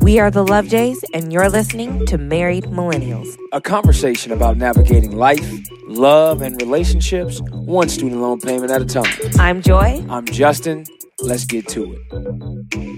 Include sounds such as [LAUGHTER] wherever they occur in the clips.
We are the Love Jays, and you're listening to Married Millennials. A conversation about navigating life, love, and relationships, one student loan payment at a time. I'm Joy. I'm Justin. Let's get to it.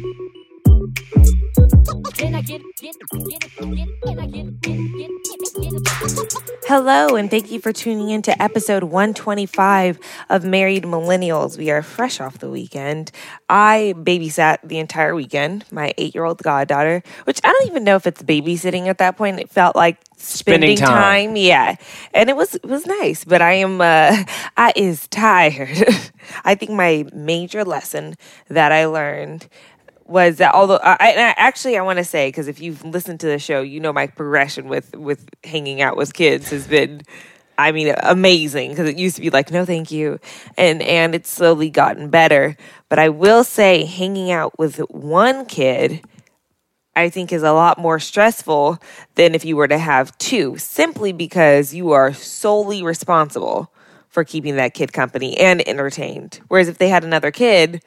Hello, and thank you for tuning in to episode 125 of Married Millennials. We are fresh off the weekend. I babysat the entire weekend, my eight year old goddaughter, which I don't even know if it's babysitting at that point. It felt like spending, Spending time. time. Yeah. And it was it was nice, but I am uh [LAUGHS] I is tired. [LAUGHS] I think my major lesson that I learned was that although I, I actually I want to say because if you've listened to the show, you know my progression with with hanging out with kids has been, I mean, amazing. Because it used to be like no, thank you, and and it's slowly gotten better. But I will say, hanging out with one kid. I think is a lot more stressful than if you were to have two, simply because you are solely responsible for keeping that kid company and entertained. Whereas if they had another kid,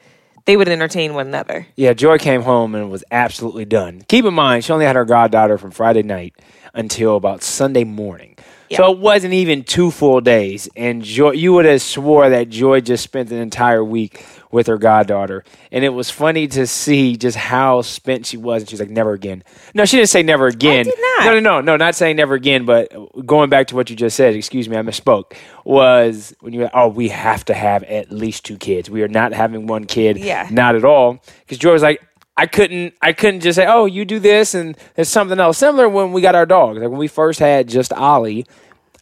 they would entertain one another. Yeah, Joy came home and was absolutely done. Keep in mind, she only had her goddaughter from Friday night until about Sunday morning. So it wasn't even two full days. And Joy, you would have swore that Joy just spent an entire week with her goddaughter. And it was funny to see just how spent she was. And she's like, never again. No, she didn't say never again. No, no, no, no, not saying never again. But going back to what you just said, excuse me, I misspoke, was when you, were, oh, we have to have at least two kids. We are not having one kid. Yeah. Not at all. Because Joy was like, I couldn't I couldn't just say, Oh, you do this and there's something else. Similar when we got our dog. Like when we first had just Ollie,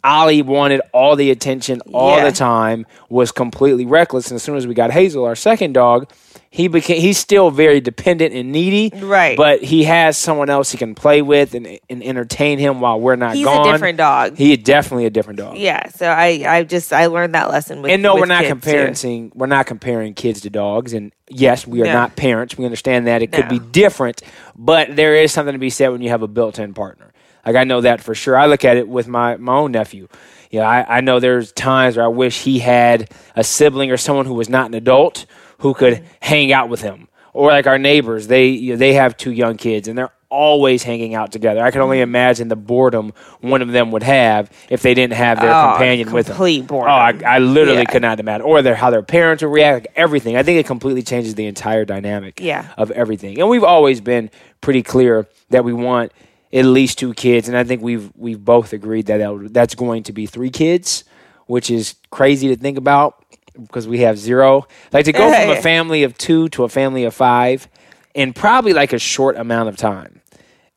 Ollie wanted all the attention all Yeah. the time, was completely reckless. And as soon as we got Hazel, our second dog, he became he's still very dependent and needy. Right. But he has someone else he can play with and, and entertain him while we're not He's gone. a different dog. He is definitely a different dog. yeah, so I I just I learned that lesson with And no, with we're not comparing too. we're not comparing kids to dogs. And yes, we are No. not parents. We understand that it could be different, but there is something to be said when you have a built-in partner. Like I know that for sure. I look at it with my my own nephew. Yeah, I, I know there's times where I wish he had a sibling or someone who was not an adult who could Mm-hmm. hang out with him. Or like our neighbors, they you know, they have two young kids and they're always hanging out together. I can only Mm-hmm. imagine the boredom one of them would have if they didn't have their Oh, companion with them. complete boredom. Oh, I, I literally Yeah. could not imagine. Or their how their parents would react, like everything. I think it completely changes the entire dynamic Yeah. of everything. And we've always been pretty clear that we want at least two kids, and I think we've we've both agreed that that- that's going to be three kids, which is crazy to think about because we have zero. Like to go from a family of two to a family of five in probably like a short amount of time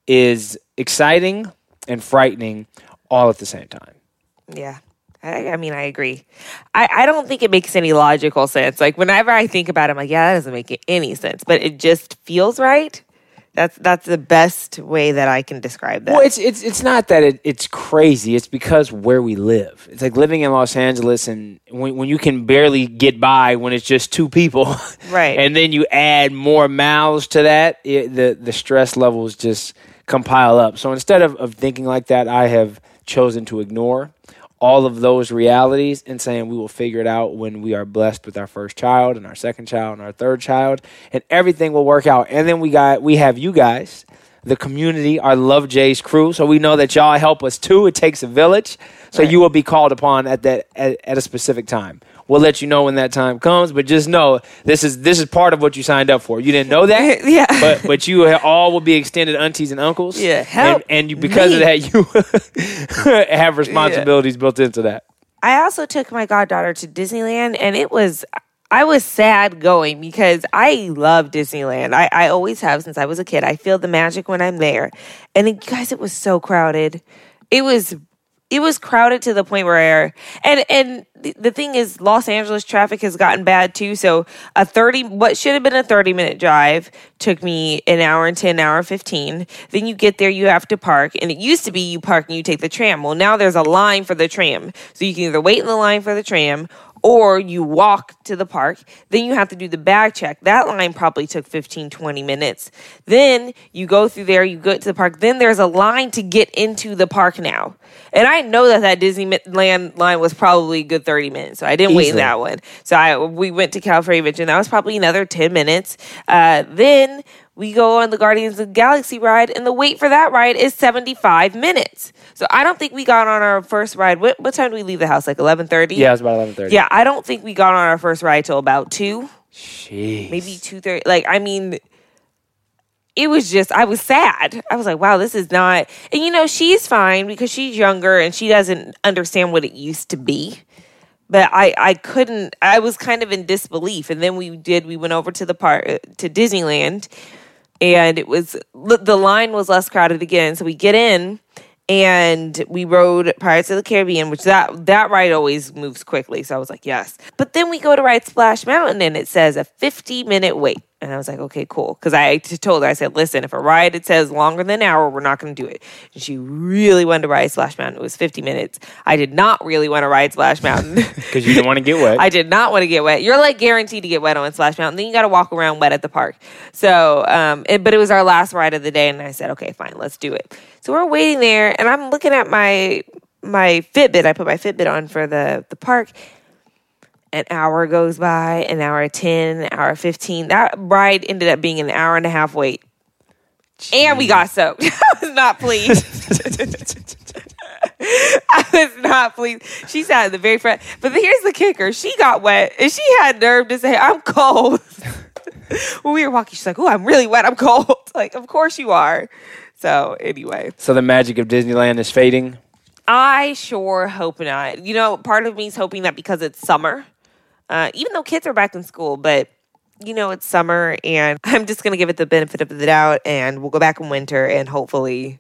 is exciting and frightening all at the same time. Yeah. I, I mean, I agree. I, I don't think it makes any logical sense. Like whenever I think about it, I'm like, yeah, that doesn't make any sense. But it just feels right. That's that's the best way that I can describe that. Well, it's it's it's not that it, it's crazy. It's because where we live. It's like living in Los Angeles, and when when you can barely get by when it's just two people, [LAUGHS] Right. And then you add more mouths to that, it, the the stress levels just compile up. So instead of of thinking like that, I have chosen to ignore all of those realities and saying we will figure it out when we are blessed with our first child and our second child and our third child and everything will work out. And then we got we have you guys the community our love jay's crew. So we know that y'all help us too. It takes a village. So you will be called upon at that at, at a specific time we'll let you know when that time comes but just know this is this is part of what you signed up for you didn't know that [LAUGHS] Yeah. but but you all will be extended aunties and uncles Yeah, and, help and you because me. of that you [LAUGHS] have responsibilities built into that I also took my goddaughter to Disneyland, and it was I was sad going because I love Disneyland. I, I always have since I was a kid. I feel the magic when I'm there, and it, guys, it was so crowded. It was it was crowded to the point where and and the thing is Los Angeles traffic has gotten bad too. So a 30 what should have been a 30 minute drive took me an hour and 10 hour 15 then you get there you have to park and it used to be you park and you take the tram. Well now there's a line for the tram. So you can either wait in the line for the tram or you walk to the park then you have to do the bag check. That line probably took 15 20 minutes. Then you go through there you go to the park then there's a line to get into the park now. And i know that that disneyland line was probably a good 30 minutes so i didn't wait in that one. So i we went to california adventure and that was probably another 10 minutes. Uh, then we go on the Guardians of the Galaxy ride, and the wait for that ride is 75 minutes. So I don't think we got on our first ride. What, what time did we leave the house? Like 11:30? Yeah, it was about eleven thirty. Yeah, I don't think we got on our first ride till about 2, Jeez. maybe 2:30. Like I mean it was just I was sad. I was like, wow, this is not and you know, she's fine because she's younger and she doesn't understand what it used to be. But I I couldn't I was kind of in disbelief and then we did we went over to the park uh, to Disneyland and it was the line was less crowded again. So we get in and we rode Pirates of the Caribbean, which that that ride always moves quickly. So I was like, yes. But then we go to ride Splash Mountain, and it says a 50 minute wait. And I was like, okay, cool. Because I told her, I said, listen, if a ride it says longer than an hour, we're not going to do it. And she really wanted to ride Splash Mountain. It was 50 minutes. I did not really want to ride Splash Mountain. [LAUGHS] Because you didn't want to get wet. [LAUGHS] I did not want to get wet. You're like guaranteed to get wet on Splash Mountain. Then you got to walk around wet at the park. So, um, it, but it was our last ride of the day, and I said, okay, fine, let's do it. So we're waiting there, and I'm looking at my my Fitbit. I put my Fitbit on for the the park. An hour goes by, an hour ten, an hour fifteen. That ride ended up being an hour and a half wait, and we got soaked. [LAUGHS] I was not pleased. [LAUGHS] I was not pleased. She sat in the very front. But here's the kicker: she got wet, and she had nerve to say, "I'm cold." [LAUGHS] when we were walking, she's like, "Oh, I'm really wet. I'm cold." Like, of course you are. So anyway, so the magic of Disneyland is fading. I sure hope not. You know, part of me is hoping that because it's summer, uh, even though kids are back in school, but you know, it's summer and [LAUGHS] I'm just going to give it the benefit of the doubt and we'll go back in winter and hopefully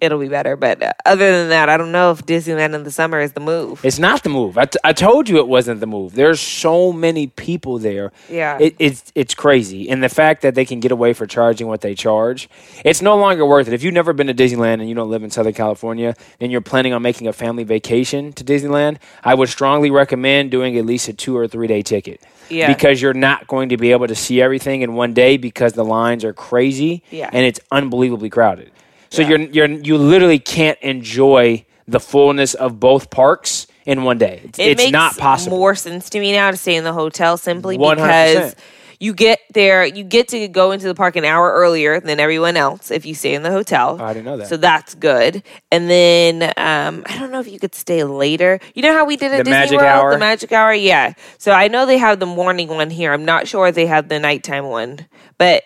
it'll be better. But uh, other than that, I don't know if Disneyland in the summer is the move. It's not the move. I, t- I told you it wasn't the move. There's so many people there. Yeah. It, it's it's crazy, and the fact that they can get away for charging what they charge, it's no longer worth it. If you've never been to Disneyland and you don't live in Southern California, and you're planning on making a family vacation to Disneyland, I would strongly recommend doing at least a two or three day ticket. Yeah. Because you're not going to be able to see everything in one day because the lines are crazy. Yeah. And it's unbelievably crowded. So Yeah. you're you're you literally can't enjoy the fullness of both parks in one day. It's, It it's makes not possible. more sense to me now to stay in the hotel simply 100%. because you get there, you get to go into the park an hour earlier than everyone else if you stay in the hotel. I didn't know that. So that's good. And then um, I don't know if you could stay later. You know how we did at The Disney magic World, hour? the magic hour. Yeah. So I know they have the morning one here. I'm not sure they have the nighttime one, but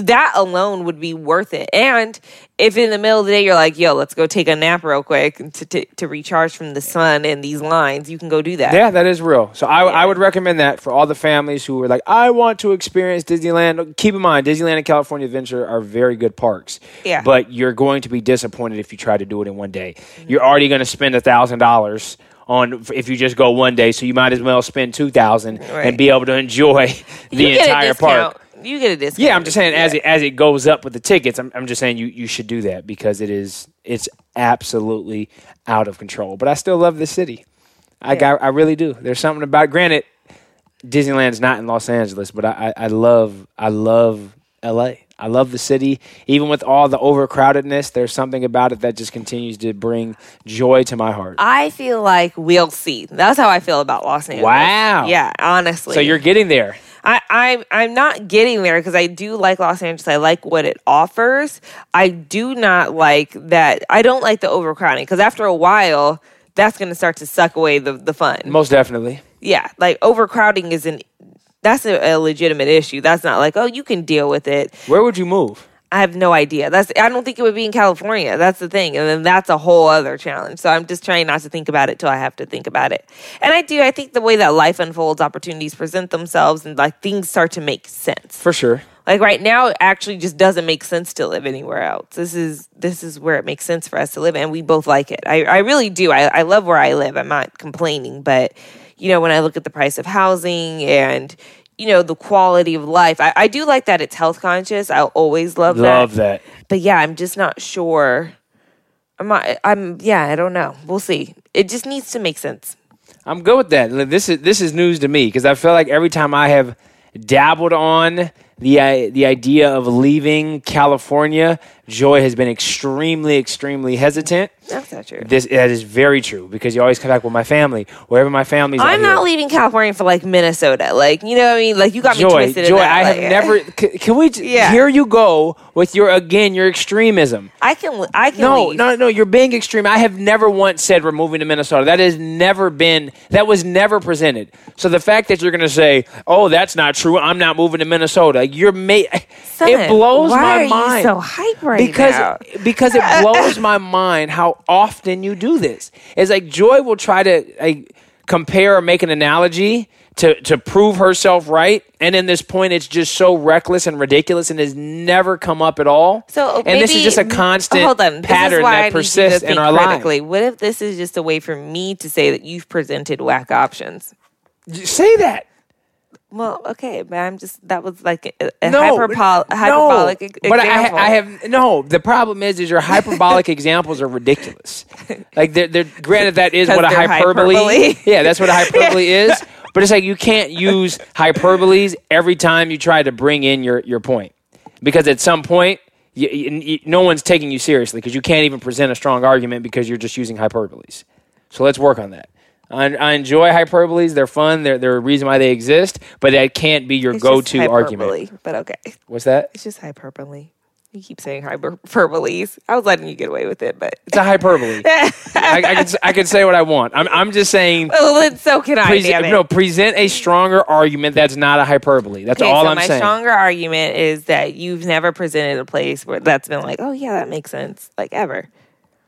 that alone would be worth it. And if in the middle of the day you're like, "Yo, let's go take a nap real quick to to, to recharge from the sun and these lines," you can go do that. Yeah, that is real. So I, I would recommend that for all the families who are like, I want to experience Disneyland. Keep in mind, Disneyland and California Adventure are very good parks. Yeah. But you're going to be disappointed if you try to do it in one day. Mm-hmm. You're already going to spend a thousand dollars on if you just go one day. So you might as well spend two thousand Right. and be able to enjoy [LAUGHS] the entire park. You get a discount. Yeah, I'm just saying as it as it goes up with the tickets, I'm I'm just saying you you should do that because it is it's absolutely out of control. But I still love the city. I Yeah. got I really do. There's something about granted Disneyland's not in Los Angeles, but I, I, I love I love LA. I love the city. Even with all the overcrowdedness, there's something about it that just continues to bring joy to my heart. I feel like we'll see. That's how I feel about Los Angeles. Wow. Yeah, honestly. so you're getting there. I, I'm I'm not getting there because I do like Los Angeles. I like what it offers. I do not like that. I don't like the overcrowding because after a while, that's going to start to suck away the the fun. Most definitely. yeah, like overcrowding is an that's a, a legitimate issue. That's not like oh you can deal with it. Where would you move? I have no idea. That's I don't think it would be in California. That's the thing, and then that's a whole other challenge. So I'm just trying not to think about it till I have to think about it. And I do. I think the way that life unfolds, opportunities present themselves, and like things start to make sense. For sure. Like right now, it actually just doesn't make sense to live anywhere else. This is this is where it makes sense for us to live, and we both like it. I I really do. I I love where I live. I'm not complaining, but you know when I look at the price of housing and you know the quality of life, I, I do like that it's health conscious. I always love that Love that. but yeah, I'm just not sure. I'm not, I'm yeah, I don't know. We'll see. It just needs to make sense. I'm good with that. This is this is news to me because I feel like every time I have dabbled on the the idea of leaving California, Joy has been extremely, extremely hesitant. That's not true. This that is very true because you always come back with my family. Wherever my family's I'm here. not leaving California for like Minnesota. Like, you know what I mean? Like, you got me twisted. in Joy, that, I have never. [LAUGHS] c- Can we? Yeah. Here you go with your again your extremism. I can. I can. No, leave. no, no. You're being extreme. I have never once said we're moving to Minnesota. That has never been. That was never presented. So the fact that you're going to say, "Oh, that's not true. I'm not moving to Minnesota," you're ma- Son, It blows why my are you mind. so hype right because now? because it blows my mind how often you do this. It's like Joy will try to like, compare or make an analogy to to prove herself right, and in this point, it's just so reckless and ridiculous, and has never come up at all. So and this is just a constant hold on. Pattern why I that need you to persists in our critically. lives. What if this is just a way for me to say that you've presented whack options? Say that. Well, okay, but I'm just that was like a, a No, hyperbol- no. hyperbolic ex- But I. I have no. The problem is, is your hyperbolic examples are ridiculous. [LAUGHS] Like, they're, they're granted that is what a hyperbole. hyperbole. Yeah, that's what a [LAUGHS] hyperbole is. But it's like you can't use hyperboles every time you try to bring in your your point, because at some point. You, you- no one's taking you seriously because you can't even present a strong argument because you're just using hyperboles. So let's work on that. I, I enjoy hyperboles; they're fun. They're they're a reason why they exist. But that can't be your It's just go-to hyperbole, argument. But okay, What's that? it's just hyperbole. You keep saying hyperboles. I was letting you get away with it, but It's a hyperbole. [LAUGHS] I, I can I can say what I want. I'm I'm just saying. well, then so can I. Damn it. no, present a stronger argument that's not a hyperbole. That's Okay, all so I'm my saying. stronger argument is that you've never presented a place where that's been like, oh yeah, that makes sense, like ever.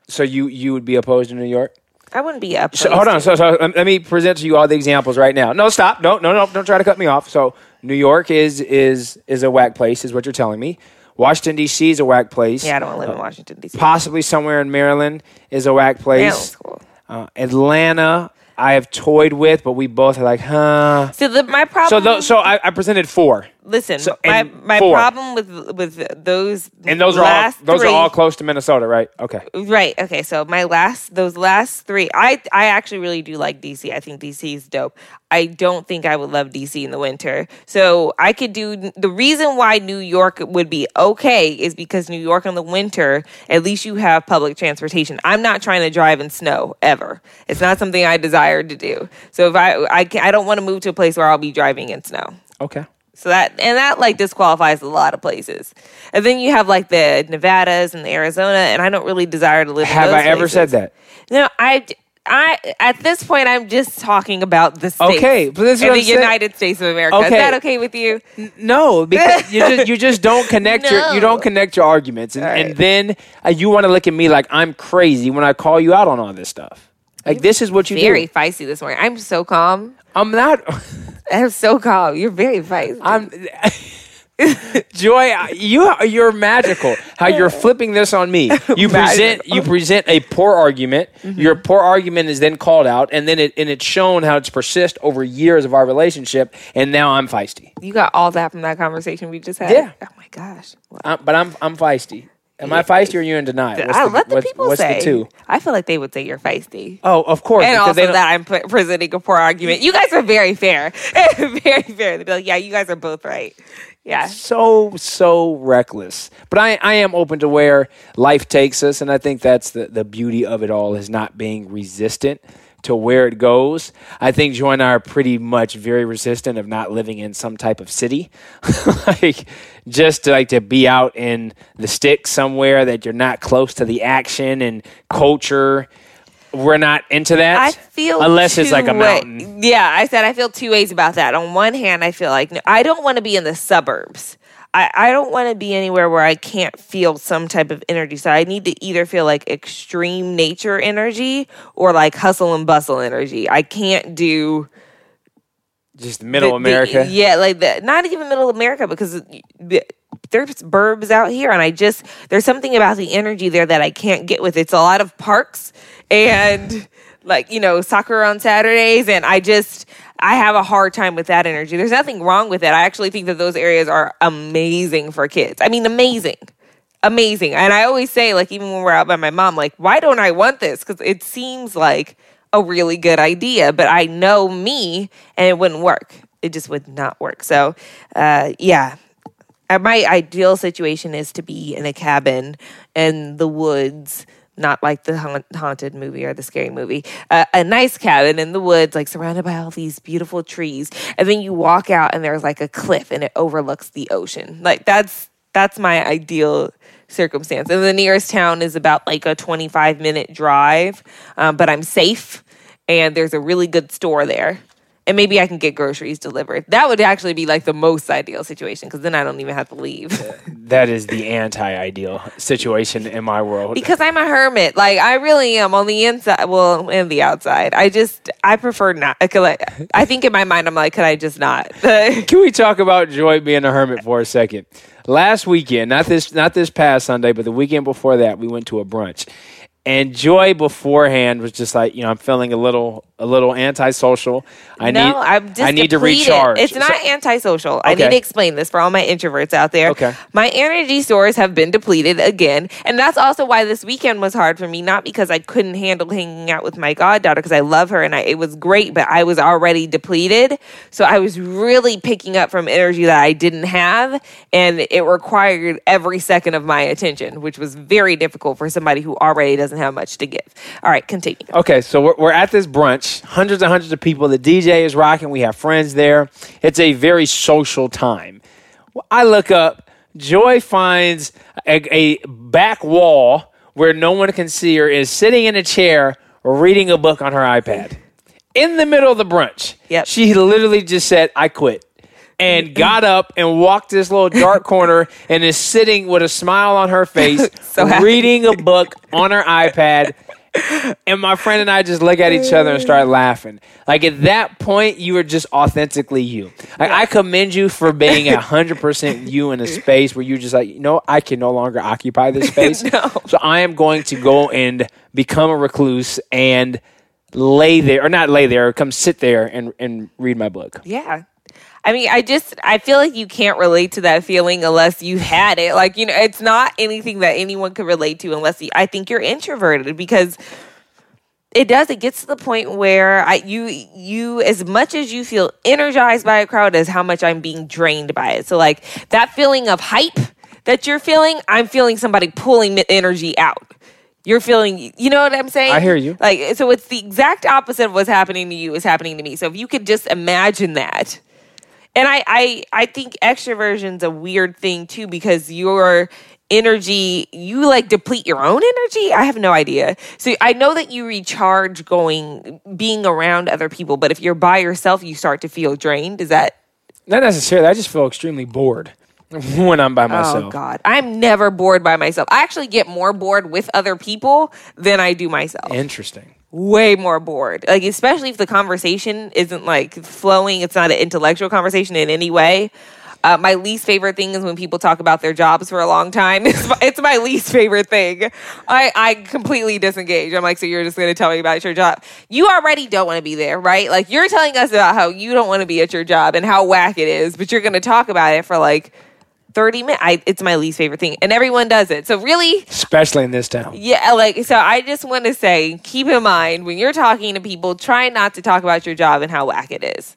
so you you would be opposed to New York? I wouldn't be up. So, hold on. So, so um, let me present to you all the examples right now. No, stop. No, no, no. Don't try to cut me off. So New York is is is a whack place, is what you're telling me. Washington D.C. is a whack place. Yeah, I don't want to live in Washington D.C. Possibly somewhere in Maryland is a whack place. Maryland's cool. Uh, Atlanta, I have toyed with, but we both are like, huh. So the, my So, problem. so I, I presented four. Listen, so- my my four. problem with with those And those are all those three, are all close to Minnesota, right? Okay. Right. Okay. So my last, those last three, I I actually really do like DC. I think DC is dope. I don't think I would love DC in the winter. So I could do the reason why New York would be okay is because New York in the winter, at least you have public transportation. I'm not trying to drive in snow ever. It's not something I desire to do. So if I I I don't want to move to a place where I'll be driving in snow. Okay. So that and that like disqualifies a lot of places. And then you have like the Nevadas and the Arizona, and I don't really desire to live. in Have I ever places. said that? No, I. I at this point I'm just talking about the states. Okay, but this is the saying. United States of America. Is that okay with you? No, because you just you just don't connect your you [LAUGHS] don't connect your arguments, and, right. and then uh, you want to look at me like I'm crazy when I call you out on all this stuff. Like this is what you do. Very do. feisty this morning. I'm so calm. I'm not. I'm so calm. You're very feisty. I'm. [LAUGHS] Joy, you you're magical. How you're flipping this on me? You [LAUGHS] present you present a poor argument. Mm-hmm. Your poor argument is then called out, and then it and it's shown how it's persist over years of our relationship. And now I'm feisty. you got all that from that conversation we just had. Yeah. Oh my gosh. Well, i but I'm I'm feisty. Am I feisty or are you in denial? What's I let the what's- people what's say. the two? I feel like they would say you're feisty. Oh, of course. and also that I'm pre- presenting a poor argument. You guys are very fair, [LAUGHS] very fair. They'd be like, "Yeah, you guys are both right." Yeah, so so reckless. But I I am open to where life takes us, and I think that's the the beauty of it all is not being resistant to where it goes. I think Joy and I are pretty much very resistant of not living in some type of city, [LAUGHS] like just to like to be out in the sticks somewhere that you're not close to the action and culture. We're not into that. I feel unless it's like a way- mountain. Yeah, I said I feel two ways about that. On one hand, I feel like no, I don't want to be in the suburbs. I, I don't want to be anywhere where I can't feel some type of energy. So I need to either feel like extreme nature energy or like hustle and bustle energy. I can't do Just middle the- the- America. yeah, like the, not even middle America because the, there's burbs out here, and I just there's something about the energy there that I can't get with. It's a lot of parks and like you know soccer on Saturdays, and I just I have a hard time with that energy. There's nothing wrong with it. I actually think that those areas are amazing for kids. I mean, amazing. Amazing. And I always say, like, even when we're out by my mom, like, why don't I want this? Because it seems like a really good idea, but I know me and it wouldn't work. It just would not work. So, uh, yeah, uh, my ideal situation is to be in a cabin in the woods not like the haunt- haunted movie or the scary movie. Uh, a nice cabin in the woods like surrounded by all these beautiful trees. And then you walk out and there's like a cliff and it overlooks the ocean. Like that's that's my ideal circumstance. And the nearest town is about like a 25 minute drive um, but i'm safe and there's a really good store there and maybe I can get groceries delivered. That would actually be like the most ideal situation because then I don't even have to leave. That is the anti-ideal situation in my world. because I'm a hermit. Like I really am on the inside, well, and the outside. I just I prefer not. I think in my mind I'm like, could I just not? [LAUGHS] Can we talk about Joy being a hermit for a second? Last weekend, not this not this past Sunday, but the weekend before that, we went to a brunch. And Joy beforehand was just like, you know, I'm feeling a little a little antisocial. I no, need I'm just I need to recharge. It's not So- antisocial. I need to explain this for all my introverts out there. Okay. My energy stores have been depleted again. And that's also why this weekend was hard for me, not because I couldn't handle hanging out with my goddaughter, because I love her and I, it was great, but I was already depleted. So I was really picking up from energy that I didn't have. And it required every second of my attention, which was very difficult for somebody who already doesn't have much to give. All right, continue. Okay, so we're, we're at this brunch, hundreds and hundreds of people. The DJ is rocking. We have friends there. It's a very social time. Well, I look up. Joy finds a, a back wall where no one can see her. Is sitting in a chair reading a book on her iPad in the middle of the brunch. Yep. She literally just said, "I quit." And got up and walked this little dark [LAUGHS] corner and is sitting with a smile on her face, [LAUGHS] So reading a book on her iPad. And my friend and I just look at each other and start laughing. Like at that point, you were just authentically you. Like, I commend you for being a hundred percent you in a space where you're just like, you know, I can no longer occupy this [LAUGHS] space. No. So I am going to go and become a recluse and lay there, or not lay there, come sit there and and read my book. Yeah. I mean, I just I feel like you can't relate to that feeling unless you had it. Like, you know, it's not anything that anyone could relate to unless you, I think you're introverted because it does it gets to the point where I you you as much as you feel energized by a crowd as how much I'm being drained by it. So like that feeling of hype that you're feeling, I'm feeling somebody pulling the energy out. You're feeling, you know what I'm saying? I hear you. Like, so it's the exact opposite of what's happening to you is happening to me. So if you could just imagine that, and I, I, I think extroversion's a weird thing too because your energy, you like deplete your own energy. I have no idea. So I know that you recharge going, being around other people, but if you're by yourself, you start to feel drained. Is that? Not necessarily. I just feel extremely bored [LAUGHS] when I'm by myself. Oh myself. God, I'm never bored by myself. I actually get more bored with other people than I do myself. Interesting. Way more bored. Like especially if the conversation isn't like flowing, it's not an intellectual conversation in any way. Uh, my least favorite thing is when people talk about their jobs for a long time. [LAUGHS] It's my, it's my least favorite thing. I, I completely disengage. I'm like, so you're just going to tell me about your job? You already don't want to be there, right? Like you're telling us about how you don't want to be at your job and how whack it is, but you're going to talk about it for like 30 minutes. I, it's my least favorite thing, and everyone does it. So really, Especially in this town. yeah, like so I just want to say, keep in mind when you're talking to people, try not to talk about your job and how whack it is.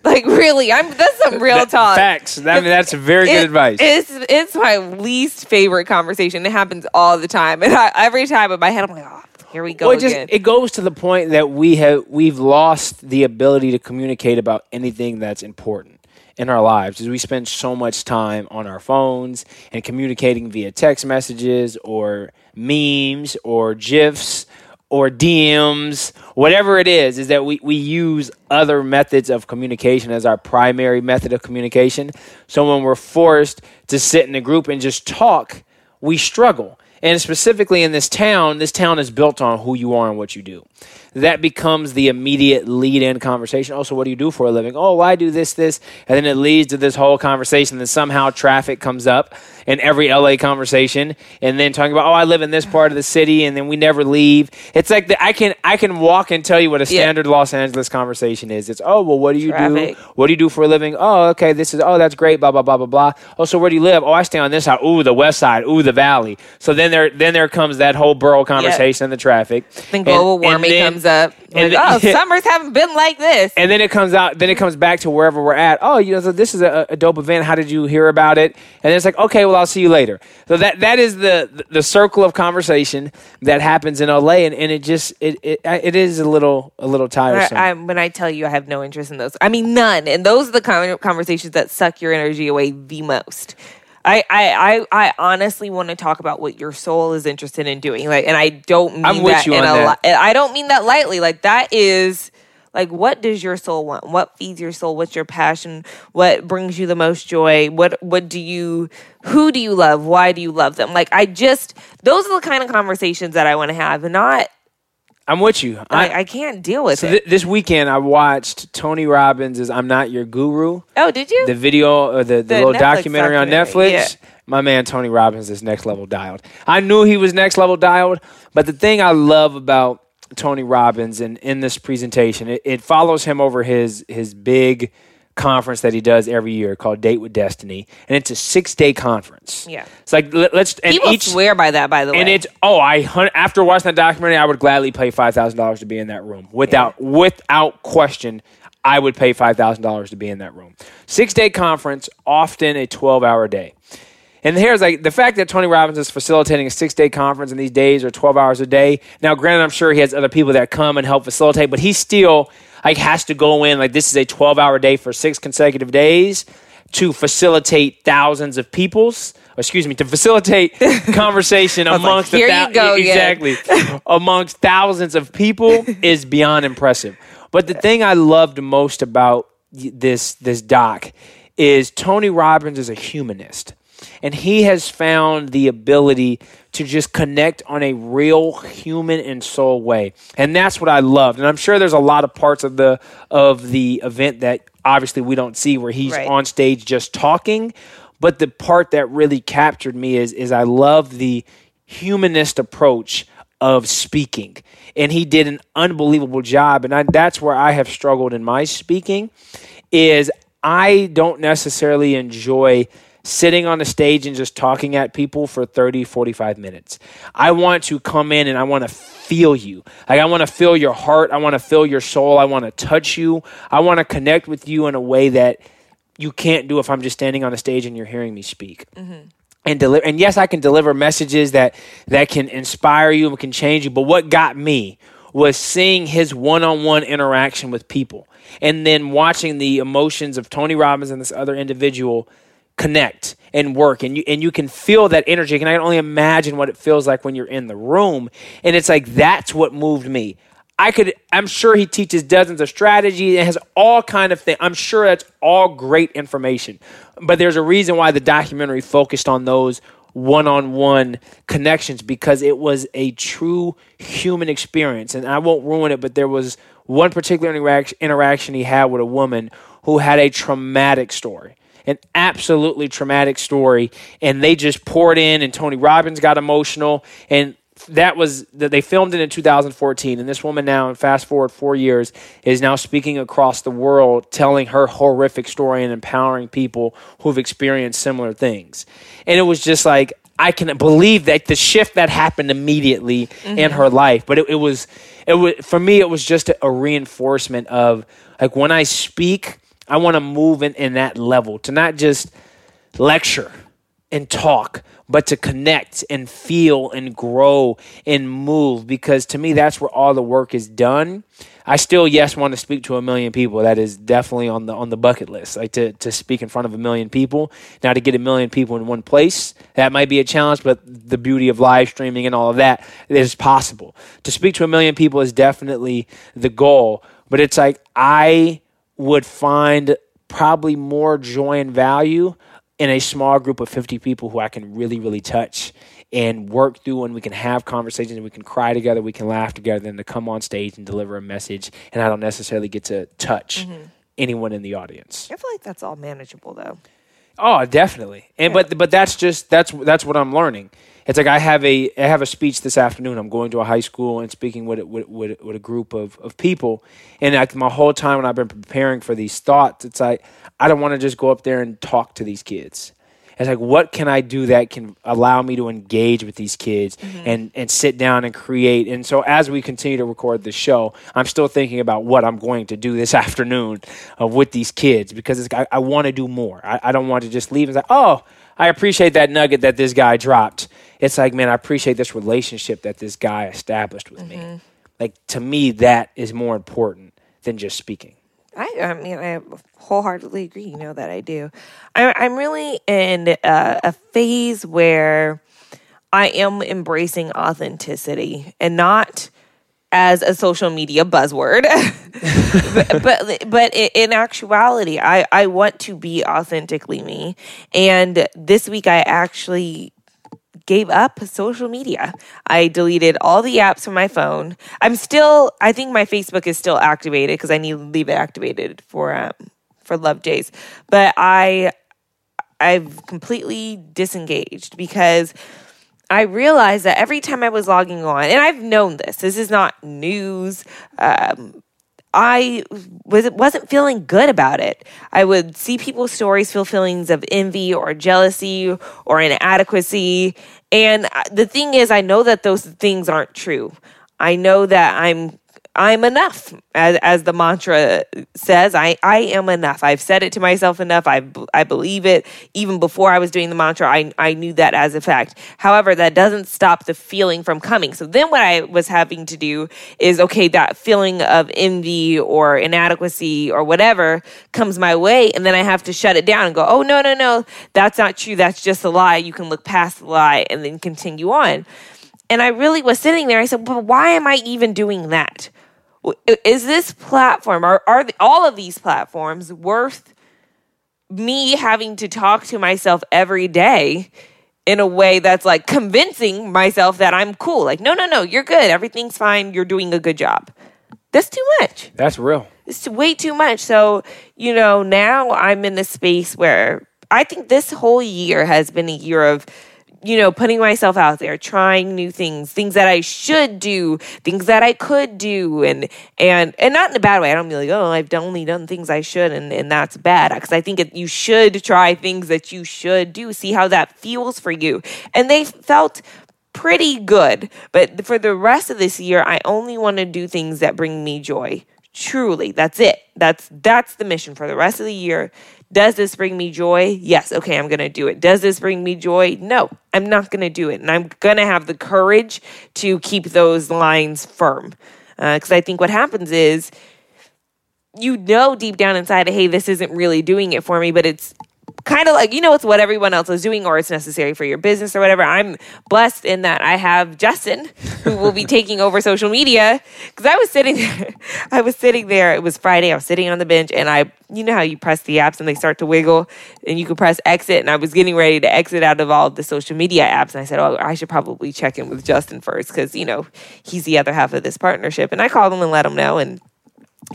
[LAUGHS] like really, I'm that's some real That- talk. Facts. I mean, that's very good advice. It's it's my least favorite conversation. It happens all the time, and I, every time in my head, I'm like, oh, here we go well, it just again. it goes to the point that we have we've lost the ability to communicate about anything that's important in our lives as we spend so much time on our phones and communicating via text messages or memes or gifs or DMs, whatever it is, is that we, we use other methods of communication as our primary method of communication. So when we're forced to sit in a group and just talk, we struggle. And specifically in this town, this town is built on who you are and what you do. That becomes the immediate lead in conversation. Oh, so what do you do for a living? Oh, well, I do this, this. And then it leads to this whole conversation. Then somehow traffic comes up in every LA conversation. And then talking about, oh, I live in this part of the city and then we never leave. It's like the, I can I can walk and tell you what a Yeah. standard Los Angeles conversation is. It's, oh, well, what do you Traffic. do? What do you do for a living? Oh, okay, this is, oh, that's great, blah, blah, blah, blah, blah. Oh, so where do you live? Oh, I stay on this side. Ooh, the west side. Ooh, the valley. So then there then there comes that whole borough conversation and the traffic. Then global and warming then- comes up. and Like, then- oh, [LAUGHS] summers haven't been like this. and then it comes out then it comes back to wherever we're at oh you know so this is a, a dope event how did you hear about it and then it's like okay well i'll see you later so that that is the the circle of conversation that happens in la and, and it just it, it it is a little a little tiresome I, I, when I tell you I have no interest in those, I mean none. And those are the conversations that suck your energy away the most. I, I, I, I honestly want to talk about what your soul is interested in doing. Like, and I don't mean I'm that in a that. li- I don't mean that lightly. Like that is like what does your soul want? What feeds your soul? What's your passion? What brings you the most joy? What what do you who do you love? Why do you love them? Like I just those are the kind of conversations that I want to have, and not i'm with you I, I can't deal with so it. th- this weekend i watched tony robbins' i'm not your guru oh, did you? the video or the, the, The little Netflix documentary on Netflix. yeah. My man Tony Robbins is next level dialed. I knew he was next level dialed, but the thing I love about Tony Robbins and in this presentation, it, it follows him over his his big conference that he does every year called Date with Destiny, and it's a six day conference. Yeah. it's like let, us and People each swear by that, by the way. and it's oh I after watching that documentary, I would gladly pay five thousand dollars to be in that room without without question. I would pay five thousand dollars to be in that room. Six day conference, often a twelve hour day. And here's like the fact that Tony Robbins is facilitating a six day conference in these days or 12 hours a day. Now, granted, I'm sure he has other people that come and help facilitate, but he still like has to go in like this is a 12 hour day for six consecutive days to facilitate thousands of people's excuse me to facilitate [LAUGHS] conversation like, amongst "Here the you go exactly [LAUGHS] amongst thousands of people [LAUGHS] is beyond impressive. But the thing I loved most about this this doc is Tony Robbins is a humanist. And he has found the ability to just connect on a real human and soul way. And that's what I loved. And I'm sure there's a lot of parts of the of the event that obviously we don't see where he's Right. on stage just talking. But the part that really captured me is is I love the humanist approach of speaking. And he did an unbelievable job. And I, that's where I have struggled in my speaking is I don't necessarily enjoy sitting on a stage and just talking at people for 30 45 minutes. I want to come in and i want to feel you. Like i want to feel your heart. I want to feel your soul. I want to touch you. I want to connect with you in a way that you can't do if i'm just standing on a stage and you're hearing me speak. Mm-hmm. And deliver and yes i can deliver messages that that can inspire you and can change you but what got me was seeing his one-on-one interaction with people and then watching the emotions of tony robbins and this other individual connect and work and you and you can feel that energy. And i can only imagine what it feels like when you're in the room. And it's like that's what moved me. I could I'm sure he teaches dozens of strategies. And has all kind of things. I'm sure that's all great information. But there's a reason why the documentary focused on those one-on-one connections because it was a true human experience. And I won't ruin it but there was one particular interaction he had with a woman who had a traumatic story an absolutely traumatic story and they just poured in and Tony Robbins got emotional and that was that they filmed it in 2014 and this woman now fast forward 4 years is now speaking across the world telling her horrific story and empowering people who've experienced similar things. And it was just like I can believe that the shift that happened immediately in mm-hmm. her life but it, it was it was for me it was just a reinforcement of like when I speak I want to move in, in that level to not just lecture and talk, but to connect and feel and grow and move because to me, that's where all the work is done. I still, yes, want to speak to a million people. That is definitely on the on the bucket list. Like to, to speak in front of a million people. Now to get a million people in one place, that might be a challenge, but the beauty of live streaming and all of that is possible. To speak to a million people is definitely the goal. But it's like I would find probably more joy and value in a small group of 50 people who I can really, really touch and work through and we can have conversations and we can cry together, we can laugh together, than to come on stage and deliver a message and I don't necessarily get to touch mm-hmm. anyone in the audience. I feel like that's all manageable though. Oh, definitely. And but but that's just that's that's what I'm learning. It's like I have a I have a speech this afternoon. I'm going to a high school and speaking with with with, with a group of, of people. And like my whole time when I've been preparing for these thoughts, it's like I don't want to just go up there and talk to these kids. It's like, what can I do that can allow me to engage with these kids and, and sit down and create? And so, as we continue to record the show, I'm still thinking about what I'm going to do this [LAUGHS] afternoon uh, with these kids because it's, I, I want to do more. I, I don't want to just leave and say, oh, I appreciate that nugget that this guy dropped. It's like, man, I appreciate this relationship that this guy established with me. Mm-hmm. Like, to me, that is more important than just speaking. I, I mean, I wholeheartedly agree. You know that I do. I, I'm really in a, a phase where I am embracing authenticity and not as a social media buzzword, [LAUGHS] but, but but in actuality, I I want to be authentically me. And this week, I actually gave up social media. I deleted all the apps from my phone. I'm still I think my Facebook is still activated because I need to leave it activated for um for Love Jays. But I I've completely disengaged because I realized that every time I was logging on, and I've known this, this is not news. Um, I was wasn't feeling good about it. I would see people's stories, feel feelings of envy or jealousy or inadequacy. And uh, the thing is, I know that those things aren't true. I know that I'm I'm enough, as, as the mantra says. I, I am enough. I've said it to myself enough. I, I believe it. Even before I was doing the mantra, I, I knew that as a fact. However, that doesn't stop the feeling from coming. So then what I was having to do is okay, that feeling of envy or inadequacy or whatever comes my way. And then I have to shut it down and go, oh, no, no, no, that's not true. That's just a lie. You can look past the lie and then continue on. And I really was sitting there. I said, but why am I even doing that? Is this platform are are the, all of these platforms worth me having to talk to myself every day in a way that's like convincing myself that I'm cool? Like no no no you're good. Everything's fine. You're doing a good job. That's too much. That's real. it's way too much. So you know now I'm in a space where I think this whole year has been a year of you know, putting myself out there, trying new things, things that I should do, things that I could do, and and and not in a bad way. I don't mean like, oh, I've only done things I should, and and that's bad. Because I think it, you should try things that you should do, see how that feels for you, and they felt pretty good. But for the rest of this year, I only want to do things that bring me joy. Truly, that's it. That's that's the mission for the rest of the year does this bring me joy? Yes. Okay, I'm going to do it. Does this bring me joy? No, I'm not going to do it. And I'm going to have the courage to keep those lines firm. Because uh, I think what happens is you know deep down inside, hey, this isn't really doing it for me, but it's kind of like you know it's what everyone else is doing or it's necessary for your business or whatever. I'm blessed in that i have justin who will be [LAUGHS] taking over social media. Because i was sitting there [LAUGHS] i was sitting there it was friday i was sitting on the bench and i you know how you press the apps and they start to wiggle and you can press exit and i was getting ready to exit out of all the social media apps and i said oh i should probably check in with justin first because you know he's the other half of this partnership and i called him and let him know and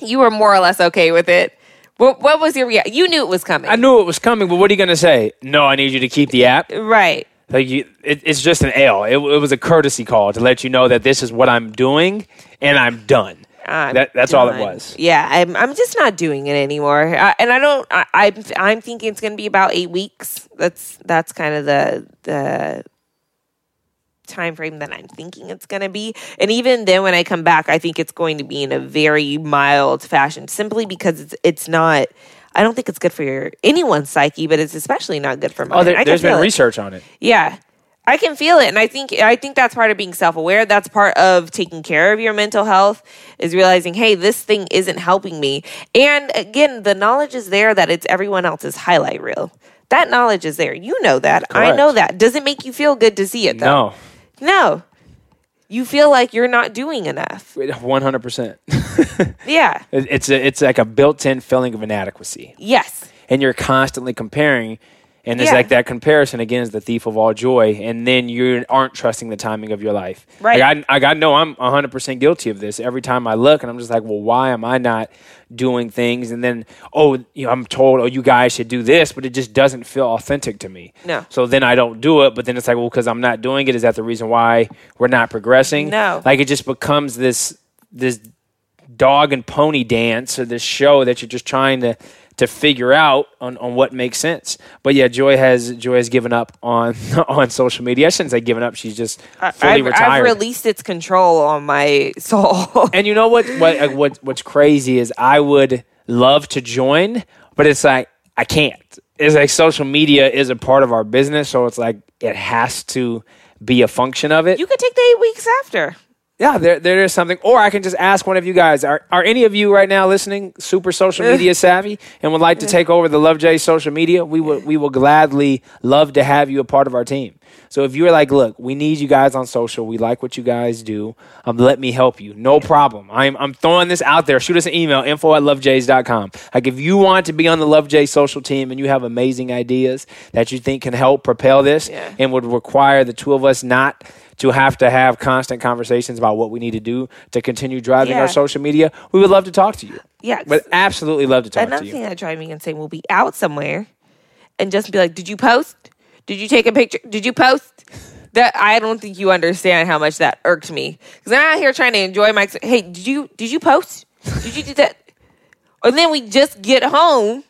you were more or less okay with it what, what was your reaction? You knew it was coming. I knew it was coming, but what are you going to say? No, I need you to keep the app. right. Like you, it, it's just an L. It, it was a courtesy call to let you know that this is what I'm doing and I'm done. I'm that, that's all it was. Yeah, I'm. I'm just not doing it anymore, I, and I don't. I, I'm. I'm thinking it's going to be about eight weeks. That's that's kind of the the time frame that I'm thinking it's going to be. And even then, when I come back, I think it's going to be in a very mild fashion, simply because it's it's not. I don't think it's good for your anyone's psyche, but it's especially not good for oh, mine. Oh, there, there's been it. research on it. Yeah. I can feel it and I think I think that's part of being self-aware. That's part of taking care of your mental health is realizing, "Hey, this thing isn't helping me." And again, the knowledge is there that it's everyone else's highlight reel. That knowledge is there. You know that. I know that. Does it make you feel good to see it though? No, No. You feel like you're not doing enough. [LAUGHS] 100. percent Yeah. It's a, it's like a built-in feeling of inadequacy, Yes. and you're constantly comparing. And it's Yeah. like that comparison again is the thief of all joy, and then you aren't trusting the timing of your life. Right. Like I, I got know I'm 100 percent guilty of this. Every time I look, and I'm just like, well, why am I not doing things? And then, oh, you know, I'm told, oh, you guys should do this, but it just doesn't feel authentic to me. No. So then I don't do it. But then it's like, well, because I'm not doing it, is that the reason why we're not progressing? No. Like it just becomes this this dog and pony dance or this show that you're just trying to to figure out on, on what makes sense. But yeah, Joy has Joy has given up on [LAUGHS] on social media. I shouldn't say given up. She's just fully I've, retired. I've released its control on my soul. [LAUGHS] and you know what? What what what's crazy is I would love to join, but it's like I can't. It's like social media is a part of our business, so it's like it has to be a function of it. you could take the eight weeks after. Yeah, there there is something. Or I can just ask one of you guys: Are are any of you right now listening super social media savvy and would like to take over the Love J social media? We will we will gladly love to have you a part of our team. So if you're like, look, we need you guys on social. We like what you guys do. Um, let me help you. No problem. I'm I'm throwing this out there. Shoot us an email, info at lovejays.com. Like if you want to be on the Love J social team and you have amazing ideas that you think can help propel this Yeah. and would require the two of us not to have to have constant conversations about what we need to do to continue driving Yeah. our social media, we would love to talk to you. Yeah. But absolutely love to talk Another to you. Another thing that drives me insane will be out somewhere and just be like, "Did you post? Did you take a picture? Did you post?" That I don't think you understand how much that irked me because I'm out here trying to enjoy my. Hey, did you did you post? Did you do that? And then we just get home,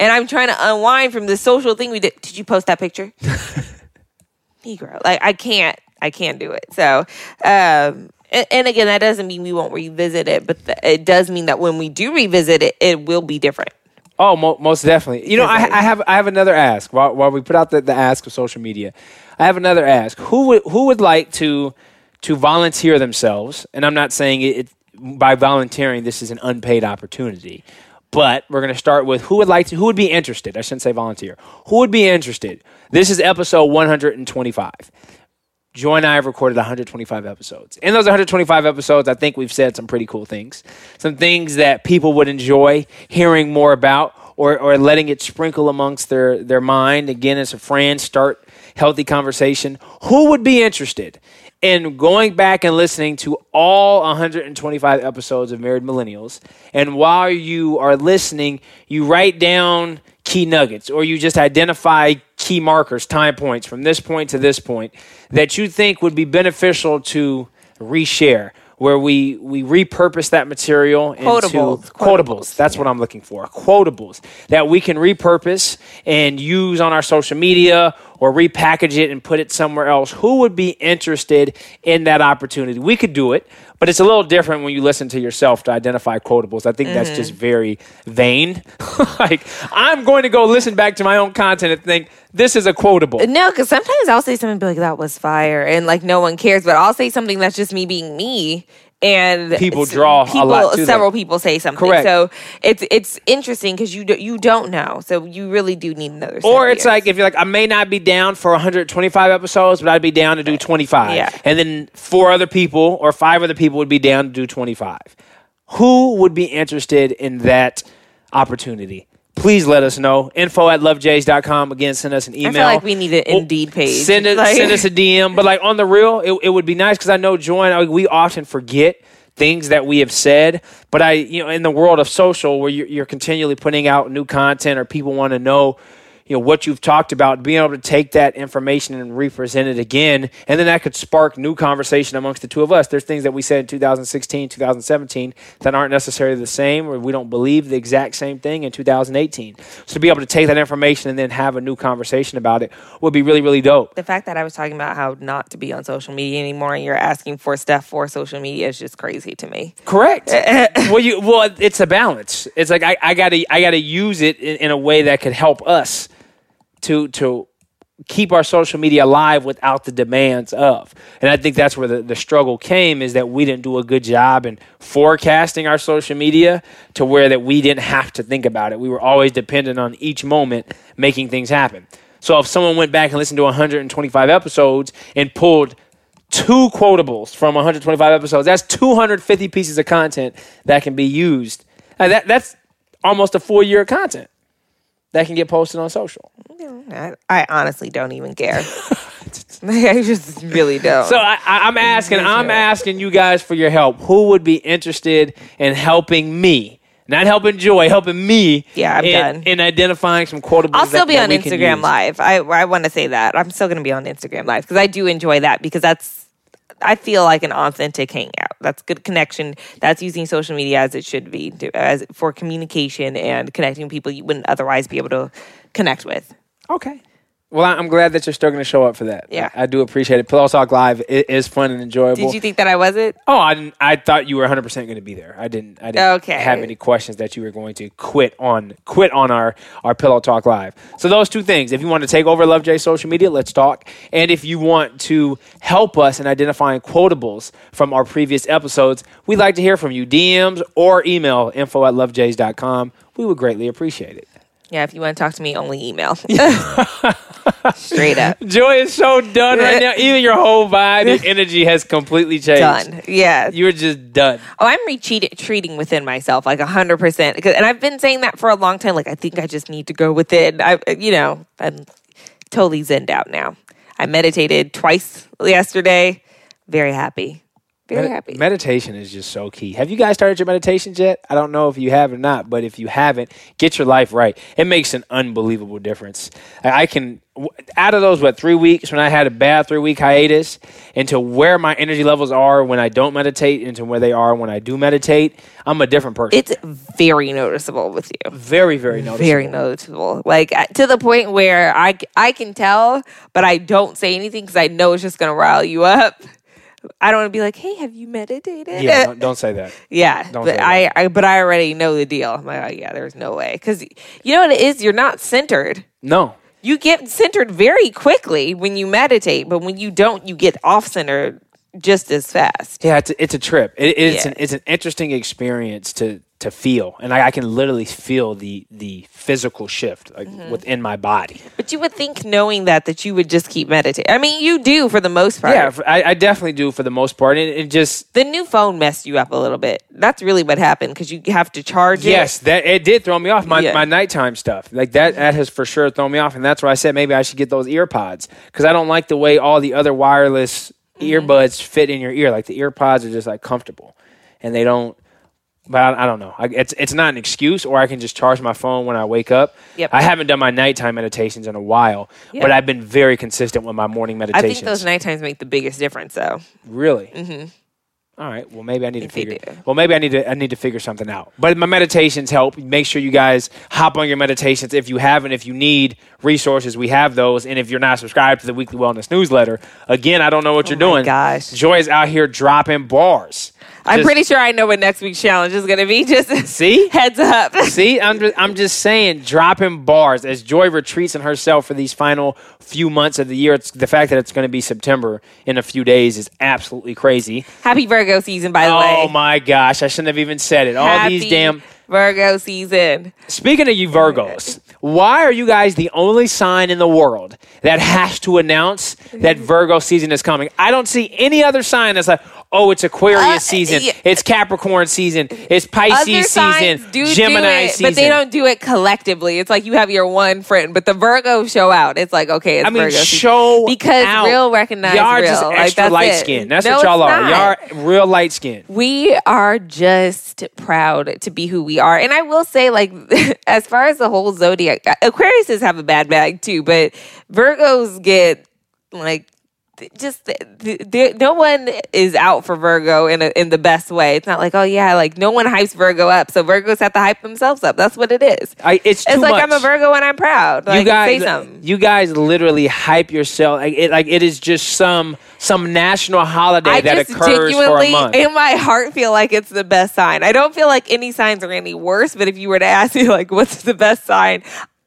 and I'm trying to unwind from the social thing we did. Did you post that picture? [LAUGHS] Negro, like I can't, I can't do it. So, um, and, and again, that doesn't mean we won't revisit it, but th- it does mean that when we do revisit it, it will be different. Oh, mo- most definitely. You know, I, I have I have another ask while, while we put out the, the ask of social media. I have another ask. Who would who would like to to volunteer themselves? And I'm not saying it, it by volunteering. This is an unpaid opportunity. But we're going to start with who would like to, who would be interested. I shouldn't say volunteer. Who would be interested? This is episode 125. Joy and I have recorded 125 episodes. In those 125 episodes, I think we've said some pretty cool things. Some things that people would enjoy hearing more about or, or letting it sprinkle amongst their, their mind. Again, as a friend, start healthy conversation. Who would be interested in going back and listening to all 125 episodes of Married Millennials? And while you are listening, you write down key nuggets or you just identify key markers, time points from this point to this point that you think would be beneficial to reshare where we we repurpose that material into Quotables. quotables. Quotables. That's what I'm looking for. Quotables that we can repurpose and use on our social media or repackage it and put it somewhere else. Who would be interested in that opportunity? We could do it, but it's a little different when you listen to yourself to identify quotables. I think that's Mm-hmm. just very vain. [LAUGHS] like I'm going to go listen back to my own content and think this is a quotable. No, because sometimes I'll say something and be like, that was fire. And like, no one cares. But I'll say something that's just me being me. And People draw a people, lot to that. Several people say something. Correct. So it's it's interesting because you do, you don't know. So you really do need another. Or it's ears. like if you're like, I may not be down for 125 episodes, but I'd be down to do 25. Yeah. And then four other people or five other people would be down to do 25. Who would be interested in that opportunity? Please let us know. Info at lovejays.com. Again, send us an email. I feel like we need an Oh, Indeed page. Send, it, Like- send us a DM. But like on the real, it, it would be nice because I know and I, we often forget things that we have said. But I, you know, in the world of social where you're, you're continually putting out new content or people want to know, you know, what you've talked about, being able to take that information and represent it again, and then that could spark new conversation amongst the two of us. There's things that we said in 2016, 2017 that aren't necessarily the same, or we don't believe the exact same thing in 2018. So to be able to take that information and then have a new conversation about it would be really, really dope. the fact that I was talking about how not to be on social media anymore and you're asking for stuff for social media is just crazy to me. Correct. [LAUGHS] well, you well, it's a balance. It's like I, I gotta I gotta use it in, in a way that could help us to to keep our social media alive without the demands of. And I think that's where the, the struggle came is that we didn't do a good job in forecasting our social media to where that we didn't have to think about it. We were always dependent on each moment making things happen. So if someone went back and listened to 125 episodes and pulled two quotables from 125 episodes. That's 250 pieces of content that can be used. That, that's almost a full year of content that can get posted on social. I, I honestly don't even care. [LAUGHS] [LAUGHS] I just really don't. So I, I, I'm asking, I'm asking you guys for your help. Who would be interested in helping me? Not helping Joy, helping me. Yeah, I'm in, done. in identifying some quotables. I'll still be that on can Instagram. Live. I I want to say that I'm still going to be on Instagram Live because I do enjoy that because that's I feel like an authentic hangout. That's good connection. That's using social media as it should be to, as for communication and connecting people you wouldn't otherwise be able to connect with. Okay. Well, I'm glad that you're still going to show up for that. Yeah. I, I do appreciate it. Pillow Talk Live i- is fun and enjoyable. Did you think that I wasn't? Oh, I, didn't, I thought you were 100 percent going to be there. I didn't. I didn't Okay. have any questions that you were going to quit on quit on our our Pillow Talk Live. So those two things. If you want to take over Love J social media, let's talk. And if you want to help us in identifying quotables from our previous episodes, we'd like to hear from you. DMs or email info at lovejays.com. We would greatly appreciate it. Yeah, if you want to talk to me, only email. [LAUGHS] [LAUGHS] Straight up. Joy is so done right now. [LAUGHS] Even your whole vibe, your energy has completely changed. Done. Yeah. You're just done. Oh, I'm retreating within myself, like hundred percent. And I've been saying that for a long time. Like, I think I just need to go within. I, you know, I'm totally zenned out now. I meditated twice yesterday. Very happy. Very Medi- happy. Meditation is just so key. Have you guys started your meditations yet? I don't know if you have or not, but if you haven't, get your life right. It makes an unbelievable difference. I I can, w- out of those, what, three weeks when I had a bad three week hiatus, into where my energy levels are when I don't meditate, into where they are when I do meditate, I'm a different person. it's very noticeable with you. very, very noticeable. Very noticeable. Like uh, to the point where I, I can tell, but I don't say anything because I know it's just going to rile you up. I don't want to be like, hey, have you meditated? Yeah, don't, [LAUGHS] don't say that. Yeah, Don't but say I, I but I already know the deal. I'm like, oh, yeah, there's no way because you know what it is. You're not centered. No. You get centered very quickly when you meditate, but when you don't, you get off centered just as fast. Yeah, it's a, it's a trip. It, it's Yeah. an it's an interesting experience to to feel, and I, I can literally feel the the physical shift like Mm-hmm. within my body. But you would think, knowing that, that you would just keep meditating. I mean, you do for the most part. Yeah, I definitely do for the most part, and it just the new phone messed you up a little bit. That's really what happened because you have to charge it. yes, that it did throw me off my Yeah. my nighttime stuff. Like that that has for sure thrown me off, and that's why I said maybe I should get those AirPods because I don't like the way all the other wireless Mm-hmm. earbuds fit in your ear. Like the AirPods are just like comfortable, and they don't. But I, I don't know. I, it's it's not an excuse, or I can just charge my phone when I wake up. Yep. I haven't done my nighttime meditations in a while, Yeah. but I've been very consistent with my morning meditations. I think those nighttimes make the biggest difference, though. Really? Mm-hmm. right. Well, maybe I need to figure. Well, maybe I need to. I need to figure something out. But my meditations help. Make sure you guys hop on your meditations if you haven't. If you need resources, we have those. And if you're not subscribed to the weekly wellness newsletter, again, I don't know what you're Oh my doing. Guys, Joy is out here dropping bars. I'm Just- pretty sure I know what next week's challenge is going to be. [LAUGHS] Just See? heads up. [LAUGHS] See, I'm just, I'm just saying, dropping bars as Joy retreats in herself for these final few months of the year. It's the fact that it's going to be September in a few days is absolutely crazy. Happy Virgo season, by the way. Oh my gosh, I shouldn't have even said it. All Happy these damn. Virgo season. Speaking of you Virgos, why are you guys the only sign in the world that has to announce that mm-hmm. Virgo season is coming? I don't see any other sign that's like, oh, it's Aquarius Uh, season, yeah. it's Capricorn season, it's Other Pisces signs season, do Gemini do it, season. but they don't do it collectively. It's like you have your one friend, but the Virgo show out. It's like okay, it's I mean, Virgo season. show because out. real recognize y'all are real. just Like, extra that's light skin. That's No, what y'all are. not. Y'all are real light skin. we are just proud to be who we are. And I will say, like, [LAUGHS] as far as the whole zodiac, Aquariuses have a bad bag too, but Virgos get like just no one is out for Virgo in a, in the best way. It's not like oh yeah, like no one hypes Virgo up, so Virgos have to hype themselves up. That's what it is. I, it's too It's like much. I'm a Virgo and I'm proud. Like, you guys, say something. you guys literally hype yourself like it, like it is just some some national holiday I that just occurs for a month. in my heart, feel like it's the best sign. I don't feel like any signs are any worse, but if you were to ask me, like, [LAUGHS] what's the best sign,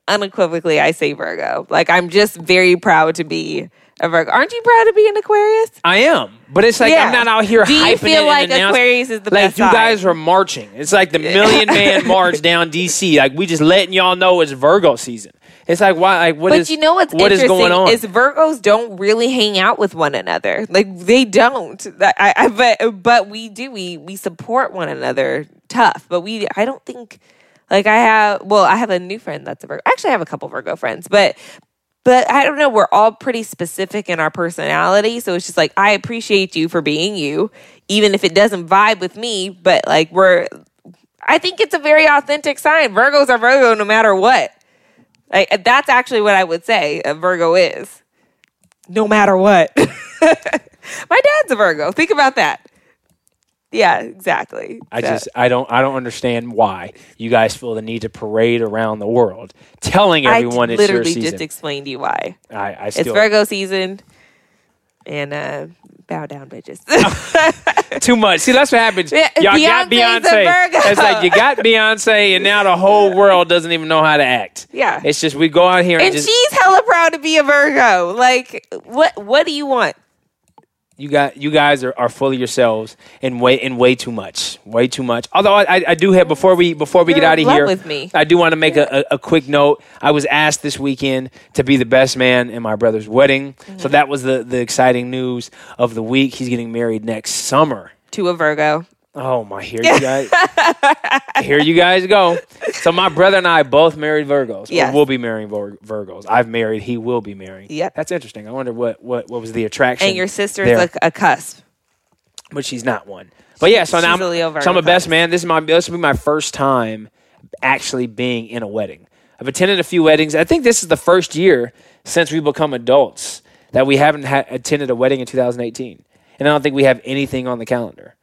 unequivocally, I say Virgo. Like, I'm just very proud to be a Virgo. Aren't you proud to be an Aquarius? I am, but it's like Yeah. I'm not out here Do you hyping feel it like Aquarius is the like best you guys are marching. It's like the Million Man [LAUGHS] March down DC. Like we just letting y'all know it's Virgo season. It's like why? Like what But is- you know what's what is interesting going on? is Virgos don't really hang out with one another. Like they don't. I, I, but but we do. We we support one another tough. But we I don't think like I have. Well, I have a new friend that's a Virgo. Actually, I have a couple Virgo friends, but. But I don't know, we're all pretty specific in our personality. So it's just like, I appreciate you for being you, even if it doesn't vibe with me. But like, we're, I think it's a very authentic sign. Virgos are Virgo no matter what. Like, uh, that's actually what I would say a Virgo is. No matter what. [LAUGHS] My dad's a Virgo. Think about that. Yeah, exactly. I So- just I don't I don't understand why you guys feel the need to parade around the world telling I everyone it's your literally season. just explained to you why. I, I It's Virgo season, and uh, bow down, bitches. [LAUGHS] too much. See, that's what happens. Y'all got Beyonce's a Beyonce. It's like you got Beyonce, and now the whole [LAUGHS] world doesn't even know how to act. Yeah. it's just we go out here and, and just she's hella proud to be a Virgo. Like, what? What do you want? You got you guys are, are full of yourselves and way and way too much, way too much. Although I, I, do have before we before we You're get out of here, with me. I do want to make a, a, a quick note. I was asked this weekend to be the best man in my brother's wedding, Mm-hmm. so that was the the exciting news of the week. He's getting married next summer. To a Virgo. Oh my! Here you [LAUGHS] guys, here you guys go. So my brother and I both married Virgos. Yes. Or will be marrying Vir- Virgos. I've married. He will be marrying. Yep. That's interesting. I wonder what what what was the attraction. And your sister's like a cusp. but she's not one. But yeah, so now She's a Leo I'm, so I'm a best man. This is my this will be my first time actually being in a wedding. I've attended a few weddings. I think this is the first year since we become adults that we haven't ha- attended a wedding in 2018, and I don't think we have anything on the calendar.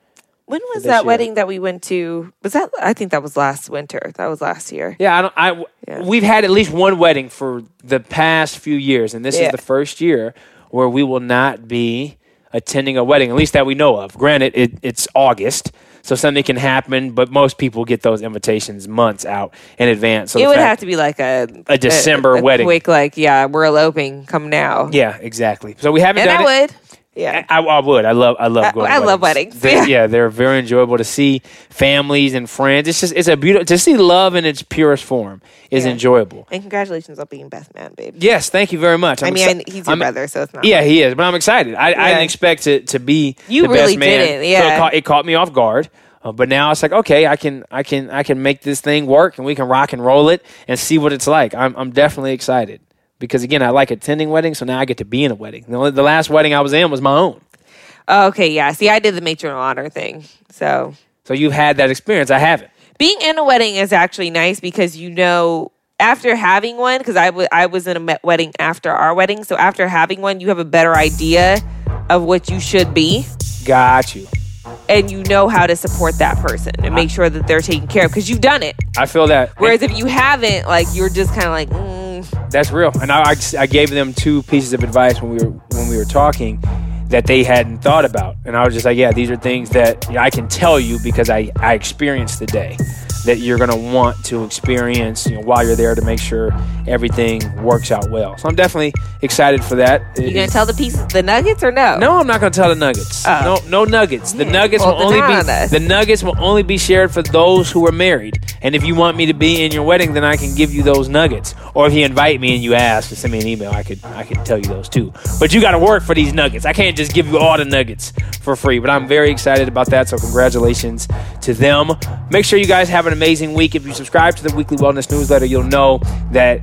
When was that year. wedding that we went to? Was that? I think that was last winter. That was last year. Yeah, I don't. I Yeah. we've had at least one wedding for the past few years, and this Yeah. is the first year where we will not be attending a wedding, at least that we know of. Granted, it, it's August, so something can happen, but most people get those invitations months out in advance. So it would fact- have to be like a A December a wedding. Quick, like yeah, we're eloping. Come now. Yeah, exactly. So we haven't and done I it. would. Yeah. I, I would. I love. I love I- going. to I love weddings. They're- Yeah. yeah, they're very enjoyable to see families and friends. It's just it's a beautiful to see love in its purest form is Yeah. enjoyable. And congratulations on being best man, babe. Yes, thank you very much. I I'm mean, exci- he's your I'm- brother, so it's not. Yeah, he is, but I'm excited. I, I didn't expect to to be You the really best man. didn't, So yeah. it caught, it caught me off guard. Uh, but now it's like, okay, I can I can I can make this thing work, and we can rock and roll it and see what it's like. I'm I'm definitely excited because again, I like attending weddings, so now I get to be in a wedding. The, only- the last wedding I was in was my own. Oh, okay, yeah. See, I did the matron of honor thing. So So you've had that experience. I haven't. being in a wedding is actually nice because you know after having one because I I was in a wedding after our wedding so after having one you have a better idea of what you should be Got you. and you know how to support that person and make sure that they're taken care of because you've done it I feel that. whereas if you haven't like you're just kind of like mm, That's real. And I, I, I gave them two pieces of advice when we were when we were talking that they hadn't thought about, and I was just like, yeah, these are things that I can tell you because I I experienced the day that you're gonna want to experience you know, while you're there to make sure everything works out well. So I'm definitely excited for that. you gonna tell the pieces the nuggets or no No, I'm not going to tell the nuggets. Oh. No, no nuggets. The nuggets Well, will only be on the nuggets will only be shared for those who are married. And if you want me to be in your wedding, then I can give you those nuggets. Or if you invite me and you ask to send me an email, I could I could tell you those too. But you got to work for these nuggets. I can't just give you all the nuggets for free. But I'm very excited about that. So congratulations to them. Make sure you guys have an amazing week. If you subscribe to the weekly wellness newsletter, you'll know that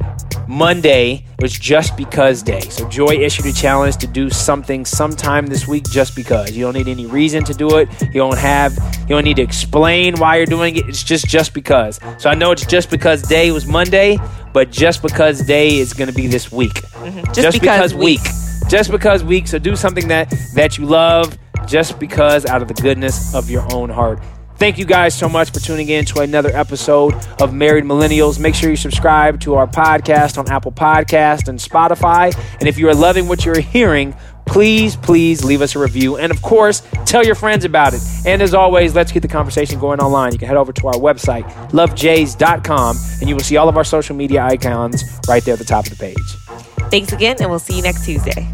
Monday was just because day. So Joy issued a challenge to do something sometime this week just because. You don't need any reason to do it. You don't have you don't need to explain why you're doing it. It's just just because. So I know it's just because day was Monday, but just because day is going to be this week. Mm-hmm. Just because week. Just because week. So do something that that you love just because out of the goodness of your own heart. Thank you guys so much for tuning in to another episode of Married Millennials. Make sure you subscribe to our podcast on Apple Podcast and Spotify. And if you are loving what you're hearing, please, please leave us a review. And of course, tell your friends about it. And as always, let's keep the conversation going online. You can head over to our website, lovejays.com, and you will see all of our social media icons right there at the top of the page. thanks again and we'll see you next tuesday